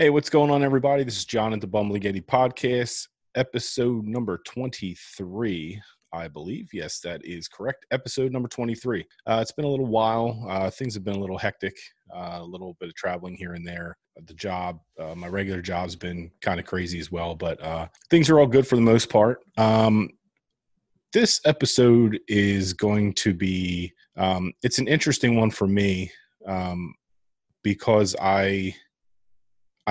Hey, what's going on, everybody? This is John at the Bumbling Yeti Podcast, episode number 23, I believe. Yes, that is correct. Episode number 23. Uh, it's been a little while. Uh, things have been a little hectic, uh, a little bit of traveling here and there. The job, uh, my regular job's been kind of crazy as well, but uh, things are all good for the most part. Um, this episode is going to be, um, it's an interesting one for me um, because I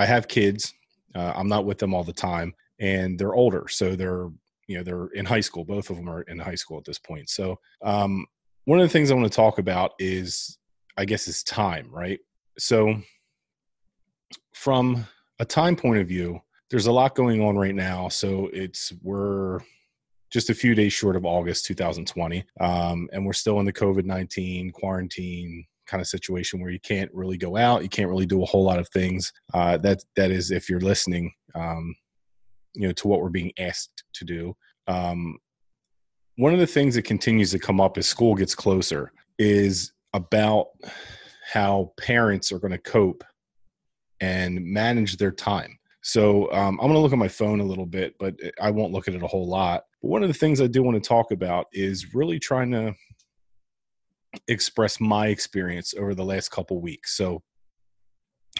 I have kids. Uh, I'm not with them all the time, and they're older, so they're you know they're in high school. Both of them are in high school at this point. So um, one of the things I want to talk about is, I guess, is time, right? So from a time point of view, there's a lot going on right now. So it's we're just a few days short of August 2020, um, and we're still in the COVID 19 quarantine kind of situation where you can't really go out, you can't really do a whole lot of things. Uh, that that is, if you're listening, um, you know, to what we're being asked to do. Um, one of the things that continues to come up as school gets closer is about how parents are going to cope and manage their time. So um, I'm going to look at my phone a little bit, but I won't look at it a whole lot. But one of the things I do want to talk about is really trying to express my experience over the last couple weeks. So,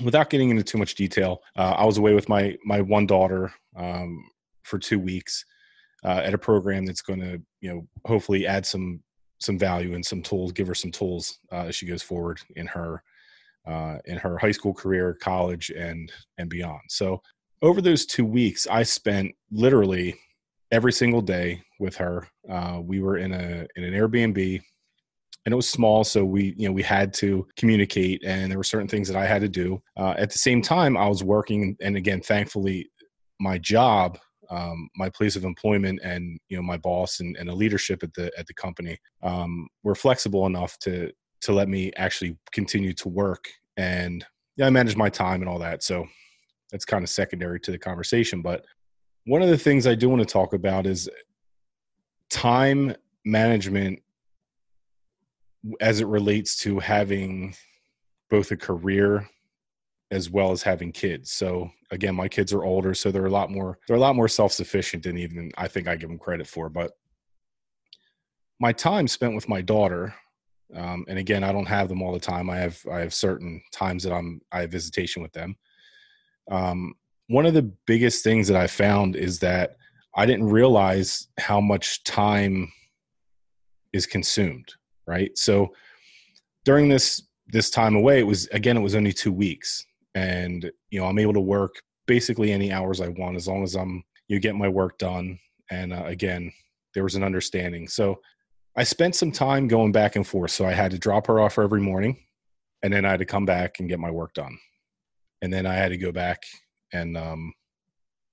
without getting into too much detail, uh, I was away with my my one daughter um, for two weeks uh, at a program that's going to, you know, hopefully add some some value and some tools, give her some tools uh, as she goes forward in her uh, in her high school career, college, and and beyond. So, over those two weeks, I spent literally every single day with her. Uh, we were in a in an Airbnb and it was small so we you know we had to communicate and there were certain things that i had to do uh, at the same time i was working and again thankfully my job um, my place of employment and you know my boss and, and the leadership at the at the company um, were flexible enough to to let me actually continue to work and yeah, I manage my time and all that. So that's kind of secondary to the conversation. But one of the things I do want to talk about is time management as it relates to having both a career as well as having kids. So again, my kids are older, so they're a lot more they're a lot more self-sufficient than even I think I give them credit for. But my time spent with my daughter, um, and again, I don't have them all the time. I have I have certain times that I'm I have visitation with them. Um, one of the biggest things that I found is that I didn't realize how much time is consumed right? So during this this time away it was again it was only two weeks. And you know i'm able to work basically any hours i want as long as i'm you get my work done. And uh, again there was an understanding. So i spent some time going back and forth. So i had to drop her off every morning and then i had to come back and get my work done. And then i had to go back and um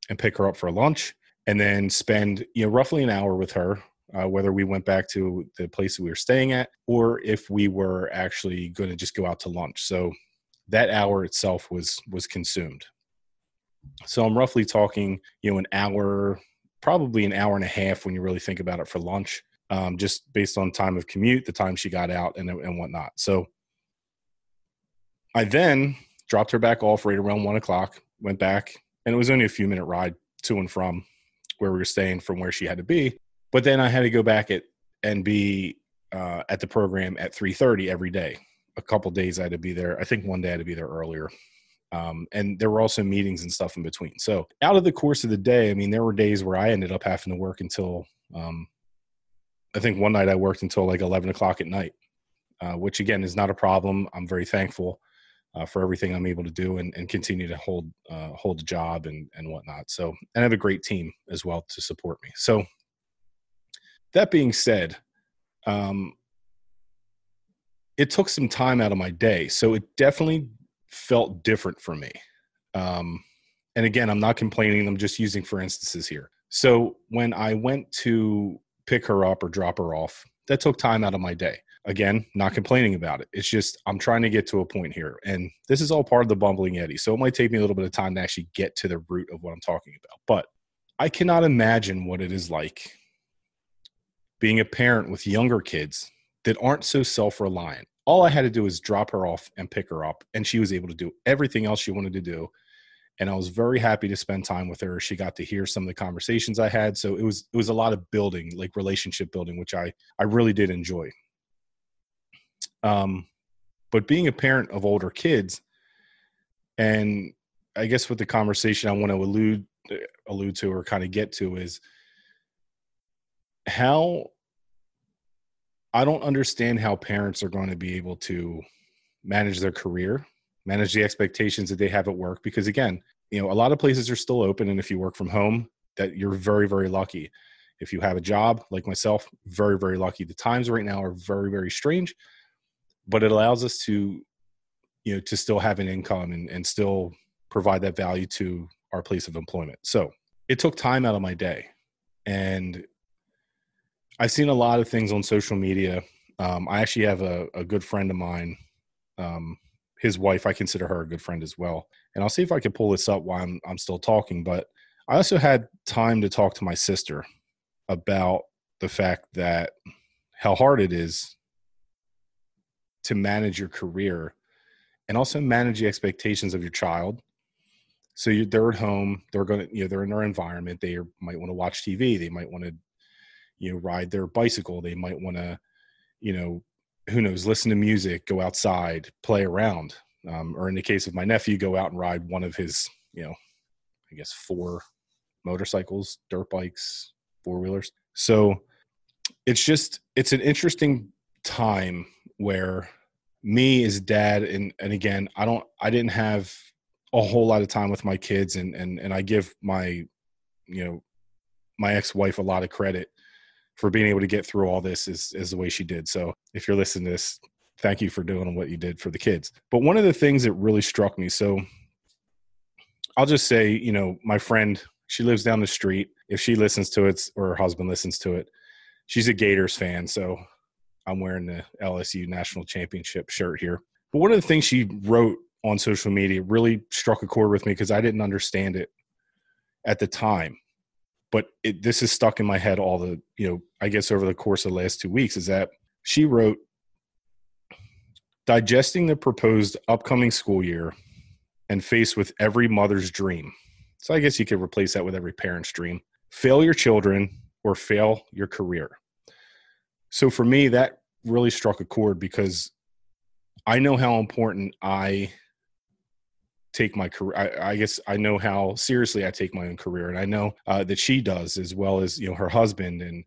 and pick her up for lunch and then spend you know roughly an hour with her uh, whether we went back to the place we were staying at or if we were actually going to just go out to lunch. So that hour itself was was consumed. So I'm roughly talking, you know, an hour, probably an hour and a half when you really think about it for lunch, um, just based on time of commute, the time she got out, and and whatnot. So I then dropped her back off right around one o'clock. Went back, and it was only a few minute ride to and from where we were staying from where she had to be. But then I had to go back at and be uh, at the program at 3:30 every day. A couple days I had to be there. I think one day I had to be there earlier. Um, and there were also meetings and stuff in between. So out of the course of the day, I mean, there were days where I ended up having to work until um, I think one night I worked until like 11 o'clock at night, uh, which again is not a problem. I'm very thankful uh, for everything I'm able to do and, and continue to hold uh, hold the job and and whatnot. So and I have a great team as well to support me. So that being said, um, it took some time out of my day. So it definitely felt different for me. Um, and again, I'm not complaining, I'm just using for instances here. So when I went to pick her up or drop her off, that took time out of my day. Again, not complaining about it. It's just I'm trying to get to a point here. And this is all part of the bumbling Yeti. So it might take me a little bit of time to actually get to the root of what I'm talking about. But I cannot imagine what it is like being a parent with younger kids that aren't so self reliant. All I had to do was drop her off and pick her up, and she was able to do everything else she wanted to do and I was very happy to spend time with her. She got to hear some of the conversations I had, so it was it was a lot of building, like relationship building, which I I really did enjoy. Um, but being a parent of older kids, and I guess what the conversation I want to allude allude to or kind of get to is how I don't understand how parents are going to be able to manage their career manage the expectations that they have at work because again you know a lot of places are still open and if you work from home that you're very very lucky. If you have a job like myself very very lucky. The times right now are very very strange but it allows us to you know to still have an income and, and still provide that value to our place of employment. So it took time out of my day and i've seen a lot of things on social media um, i actually have a, a good friend of mine um, his wife, I consider her a good friend as well. And I'll see if I can pull this up while I'm I'm still talking. But I also had time to talk to my sister about the fact that how hard it is to manage your career and also manage the expectations of your child. So you, they're at home, they're going to, you know, they're in their environment. They might want to watch TV. They might want to, you know, ride their bicycle. They might want to, you know, who knows, listen to music, go outside, play around. Um, or in the case of my nephew, go out and ride one of his, you know, I guess four motorcycles, dirt bikes, four wheelers. So it's just, it's an interesting time where me as dad, and, and again, I don't, I didn't have a whole lot of time with my kids and, and, and I give my, you know, my ex-wife a lot of credit for being able to get through all this is is the way she did. So if you're listening to this, thank you for doing what you did for the kids. But one of the things that really struck me, so I'll just say, you know, my friend, she lives down the street. If she listens to it or her husband listens to it, she's a Gators fan. So I'm wearing the LSU national championship shirt here. But one of the things she wrote on social media really struck a chord with me because I didn't understand it at the time but it, this is stuck in my head all the you know i guess over the course of the last two weeks is that she wrote digesting the proposed upcoming school year and faced with every mother's dream so i guess you could replace that with every parent's dream fail your children or fail your career so for me that really struck a chord because i know how important i take my career. I, I, guess I know how seriously I take my own career, and I know uh, that she does as well as you know her husband. And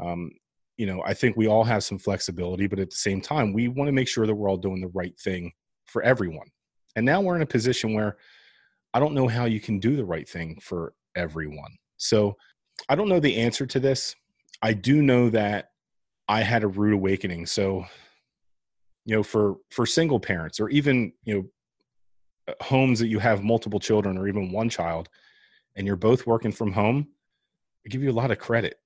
um, you know, I think we all have some flexibility, but at the same time, we want to make sure that we're all doing the right thing for everyone. And now we're in a position where I don't know how you can do the right thing for everyone. So I don't know the answer to this. I do know that I had a rude awakening. So you know for for single parents or even you know homes that you have multiple children or even one child and you're both working from home, I give you a lot of credit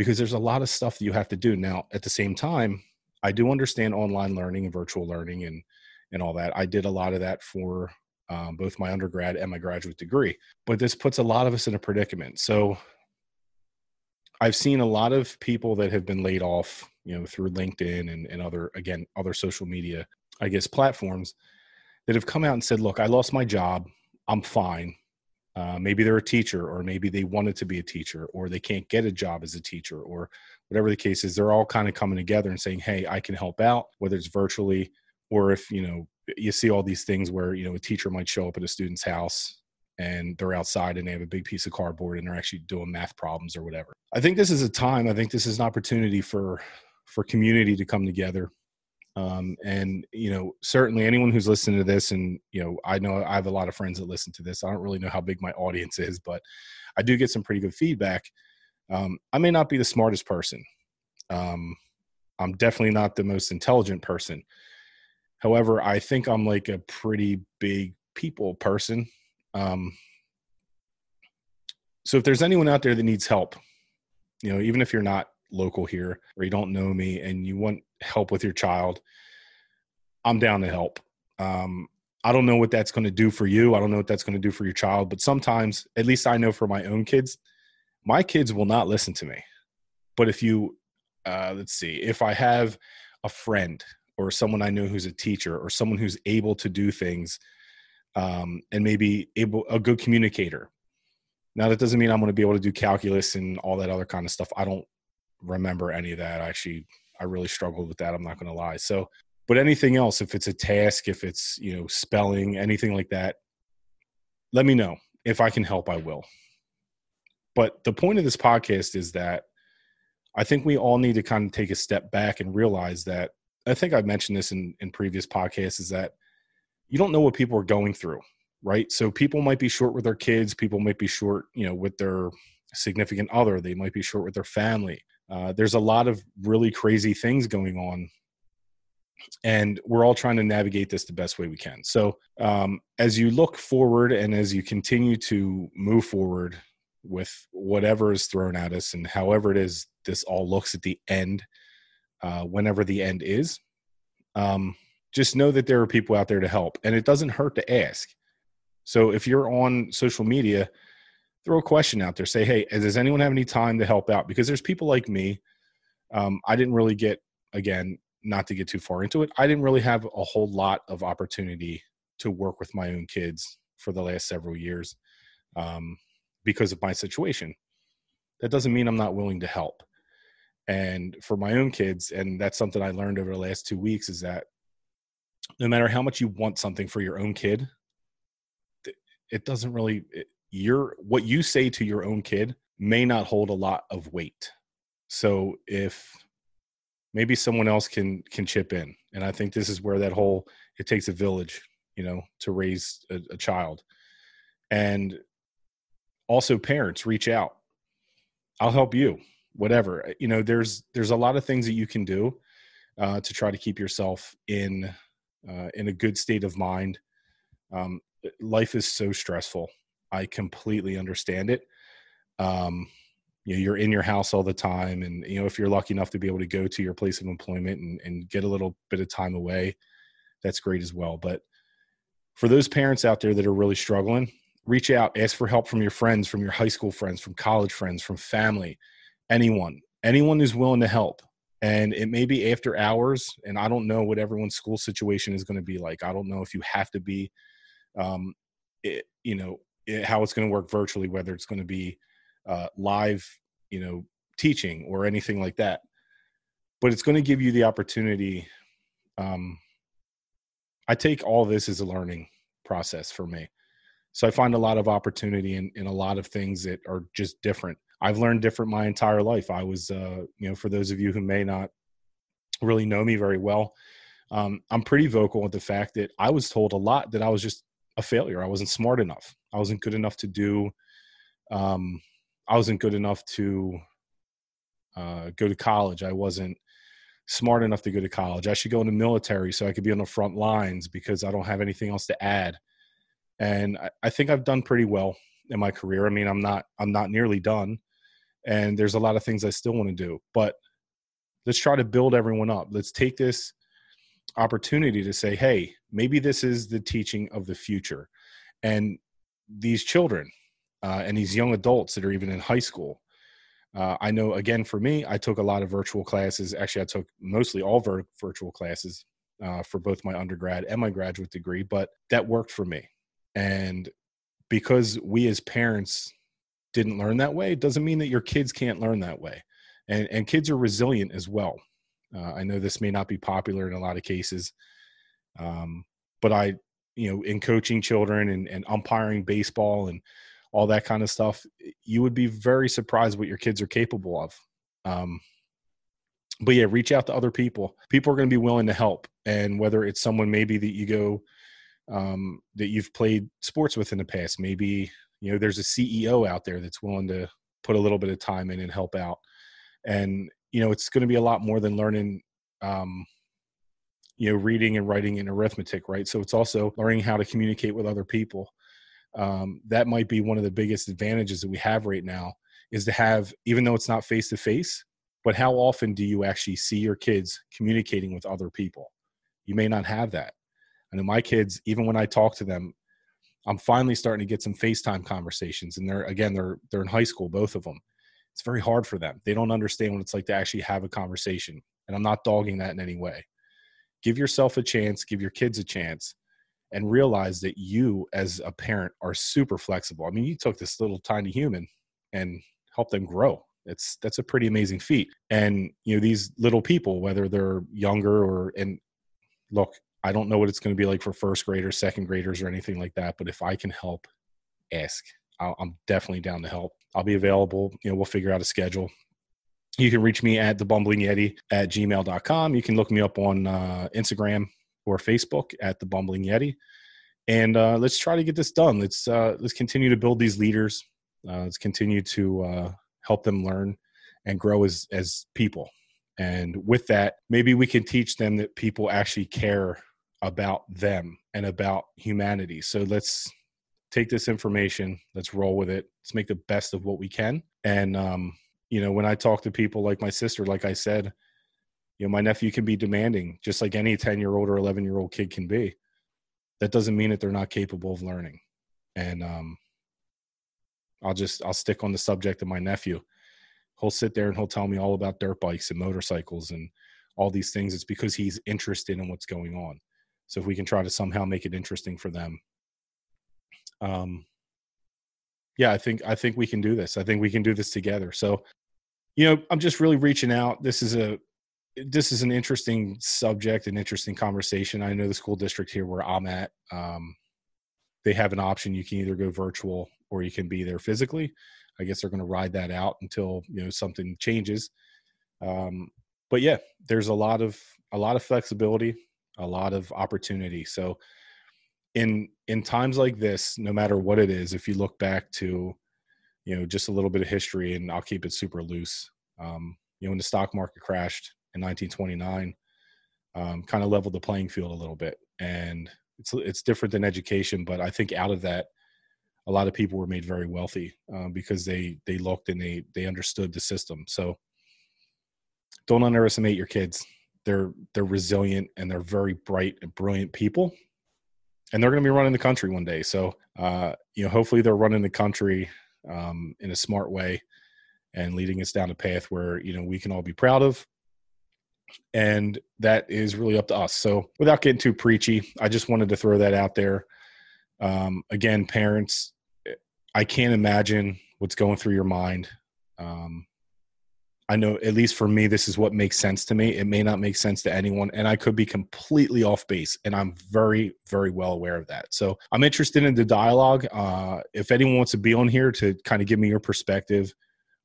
because there's a lot of stuff that you have to do. Now, at the same time, I do understand online learning and virtual learning and and all that. I did a lot of that for um, both my undergrad and my graduate degree. But this puts a lot of us in a predicament. So I've seen a lot of people that have been laid off, you know, through LinkedIn and, and other again other social media, I guess, platforms that have come out and said, look, I lost my job. I'm fine. Uh, maybe they're a teacher, or maybe they wanted to be a teacher, or they can't get a job as a teacher, or whatever the case is. They're all kind of coming together and saying, hey, I can help out, whether it's virtually or if, you know, you see all these things where, you know, a teacher might show up at a student's house and they're outside and they have a big piece of cardboard and they're actually doing math problems or whatever. I think this is a time, I think this is an opportunity for for community to come together um, and you know certainly anyone who's listening to this and you know i know i have a lot of friends that listen to this i don't really know how big my audience is but i do get some pretty good feedback. Um, i may not be the smartest person. Um, i'm definitely not the most intelligent person. However i think i'm like a pretty big people person. Um, so if there's anyone out there that needs help you know even if you're not local here or you don't know me and you want help with your child, I'm down to help. Um, I don't know what that's going to do for you. I don't know what that's going to do for your child, but sometimes, at least I know for my own kids, my kids will not listen to me. But if you, uh, let's see, if I have a friend or someone I know who's a teacher or someone who's able to do things um, and maybe able a good communicator. Now that doesn't mean I'm going to be able to do calculus and all that other kind of stuff. I don't remember any of that. I Actually, I really struggled with that. I'm not going to lie. So, but anything else, if it's a task, if it's you know spelling, anything like that, let me know. If I can help, I will. But the point of this podcast is that I think we all need to kind of take a step back and realize that I think I've mentioned this in, in previous podcasts is that you don't know what people are going through, right? So people might be short with their kids, people might be short, you know, with their significant other, they might be short with their family. Uh, there's a lot of really crazy things going on. And we're all trying to navigate this the best way we can. So um, as you look forward and as you continue to move forward with whatever is thrown at us and however it is this all looks at the end uh, whenever the end is um, just know that there are people out there to help. And it doesn't hurt to ask. So if you're on social media throw a question out there. Say hey does anyone have any time to help out? Because there's people like me um, i didn't really get again not to get too far into it i didn't really have a whole lot of opportunity to work with my own kids for the last several years um, because of my situation. That doesn't mean i'm not willing to help. And for my own kids and that's something i learned over the last two weeks is that no matter how much you want something for your own kid it doesn't really your what you say to your own kid may not hold a lot of weight. So if maybe someone else can can chip in and i think this is where that whole it takes a village you know to raise a, a child. And also parents reach out. I'll help you whatever. You know there's there's a lot of things that you can do uh, to try to keep yourself in uh, in a good state of mind. Um, life is so stressful i completely understand it. Um, you know you're in your house all the time and you know if you're lucky enough to be able to go to your place of employment and, and get a little bit of time away that's great as well. But for those parents out there that are really struggling reach out ask for help from your friends from your high school friends from college friends from family anyone anyone who's willing to help. And it may be after hours and i don't know what everyone's school situation is going to be like. I don't know if you have to be um it, you know it, how it's going to work virtually whether it's going to be uh, live you know teaching or anything like that. But it's going to give you the opportunity um, i take all this as a learning process for me. So i find a lot of opportunity in, in a lot of things that are just different. I've learned different my entire life. I was uh, you know for those of you who may not really know me very well um, i'm pretty vocal with the fact that i was told a lot that i was just a failure i wasn't smart enough i wasn't good enough to do um, I wasn't good enough to uh, go to college. I wasn't smart enough to go to college. I should go in the military so I could be on the front lines because I don't have anything else to add. And I, I think I've done pretty well in my career. I mean, I'm not I'm not nearly done, and there's a lot of things I still want to do. But let's try to build everyone up. Let's take this opportunity to say, hey, maybe this is the teaching of the future, and these children uh, and these young adults that are even in high school. Uh, I know, again, for me, I took a lot of virtual classes. Actually, I took mostly all vir- virtual classes uh, for both my undergrad and my graduate degree, but that worked for me. And because we as parents didn't learn that way, it doesn't mean that your kids can't learn that way. And, and kids are resilient as well. Uh, I know this may not be popular in a lot of cases, um, but I, you know, in coaching children and, and umpiring baseball and all that kind of stuff, you would be very surprised what your kids are capable of. Um, but yeah, reach out to other people. People are going to be willing to help, and whether it's someone maybe that you go um, that you've played sports with in the past, maybe you know there's a CEO out there that's willing to put a little bit of time in and help out, and you know it's going to be a lot more than learning. Um, you know, reading and writing and arithmetic, right? So it's also learning how to communicate with other people um, that might be one of the biggest advantages that we have right now is to have even though it's not face to face but how often do you actually see your kids communicating with other people you may not have that i know my kids even when i talk to them i'm finally starting to get some facetime conversations and they're again they're they're in high school both of them it's very hard for them they don't understand what it's like to actually have a conversation and i'm not dogging that in any way give yourself a chance give your kids a chance and realize that you as a parent are super flexible. I mean, you took this little tiny human and helped them grow. It's that's a pretty amazing feat. And you know, these little people, whether they're younger or and look, I don't know what it's going to be like for first graders, second graders, or anything like that. But if I can help, ask. I am definitely down to help. I'll be available. You know, we'll figure out a schedule. You can reach me at the bumbling yeti at gmail.com. You can look me up on uh, Instagram or Facebook at the bumbling yeti. And uh, let's try to get this done. Let's uh, let's continue to build these leaders. Uh, let's continue to uh, help them learn and grow as as people. And with that, maybe we can teach them that people actually care about them and about humanity. So let's take this information, let's roll with it, let's make the best of what we can. And um, you know, when I talk to people like my sister, like I said, you know, my nephew can be demanding, just like any 10 year old or 11 year old kid can be. That doesn't mean that they're not capable of learning. And um, I'll just, I'll stick on the subject of my nephew. He'll sit there and he'll tell me all about dirt bikes and motorcycles and all these things. It's because he's interested in what's going on. So if we can try to somehow make it interesting for them, um, yeah, I think I think we can do this. I think we can do this together. So, you know, I'm just really reaching out. This is a this is an interesting subject, an interesting conversation. I know the school district here where I'm at, um, they have an option. You can either go virtual or you can be there physically. I guess they're going to ride that out until you know something changes. Um, but yeah, there's a lot of a lot of flexibility a lot of opportunity. So in in times like this, no matter what it is, if you look back to, you know, just a little bit of history, and I'll keep it super loose. Um, you know, when the stock market crashed in 1929, um, kind of leveled the playing field a little bit, and it's it's different than education, but I think out of that, a lot of people were made very wealthy uh, because they they looked and they they understood the system. So don't underestimate your kids they're they're resilient and they're very bright and brilliant people and they're going to be running the country one day. So uh, you know hopefully they're running the country um, in a smart way and leading us down a path where you know we can all be proud of. And that is really up to us. So without getting too preachy i just wanted to throw that out there. Um, again parents i can't imagine what's going through your mind. Um, I know at least for me, this is what makes sense to me. It may not make sense to anyone, and I could be completely off base, and I'm very, very well aware of that. So I'm interested in the dialogue. Uh, if anyone wants to be on here to kind of give me your perspective,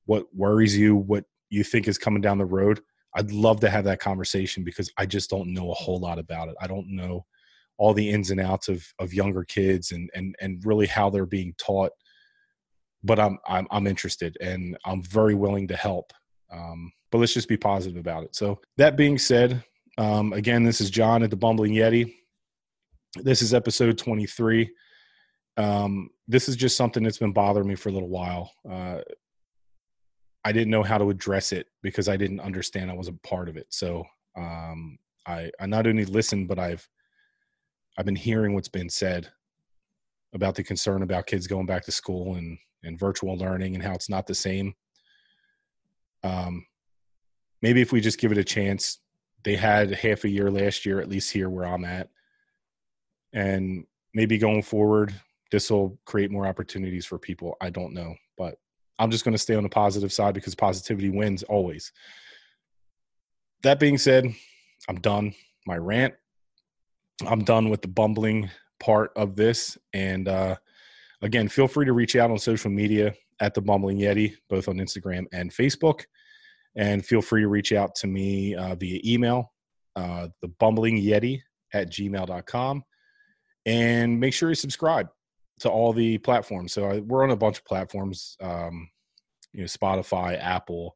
what worries you, what you think is coming down the road, I'd love to have that conversation because I just don't know a whole lot about it. I don't know all the ins and outs of of younger kids and and and really how they're being taught. But I'm I'm I'm interested and I'm very willing to help. Um, but let's just be positive about it. So that being said, um, again, this is John at the Bumbling Yeti. This is episode 23. Um, this is just something that's been bothering me for a little while. Uh, I didn't know how to address it because I didn't understand I wasn't part of it. So um, I, I not only listened, but I've I've been hearing what's been said about the concern about kids going back to school and and virtual learning and how it's not the same um, maybe if we just give it a chance, they had half a year last year, at least here where I'm at. And maybe going forward, this will create more opportunities for people. I don't know, but I'm just going to stay on the positive side because positivity wins always. That being said, I'm done my rant. I'm done with the bumbling part of this. And uh, again, feel free to reach out on social media at the Bumbling Yeti, both on Instagram and Facebook. And feel free to reach out to me uh, via email, uh, the Bumbling Yeti at gmail.com. And make sure you subscribe to all the platforms. So I, we're on a bunch of platforms, um, you know, Spotify, Apple,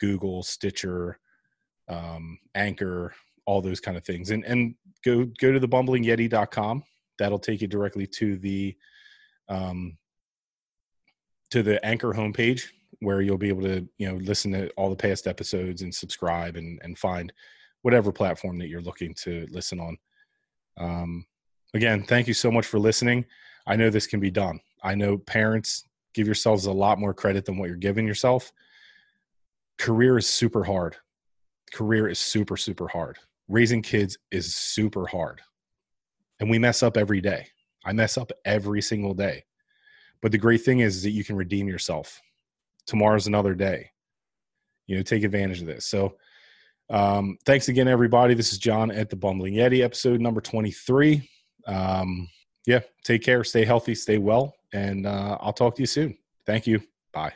Google, Stitcher, um, Anchor, all those kind of things. And and go go to the bumblingyeti.com. That'll take you directly to the um, to the Anchor homepage where you'll be able to you know listen to all the past episodes and subscribe and and find whatever platform that you're looking to listen on. Um, again, thank you so much for listening. I know this can be done. I know parents give yourselves a lot more credit than what you're giving yourself. Career is super hard. Career is super super hard. Raising kids is super hard. and we mess up every day. I mess up every single day. But the great thing is, is that you can redeem yourself. Tomorrow's another day. You know, take advantage of this. So, um, thanks again, everybody. This is John at the Bumbling Yeti, episode number 23. Um, yeah, take care, stay healthy, stay well, and uh, I'll talk to you soon. Thank you. Bye.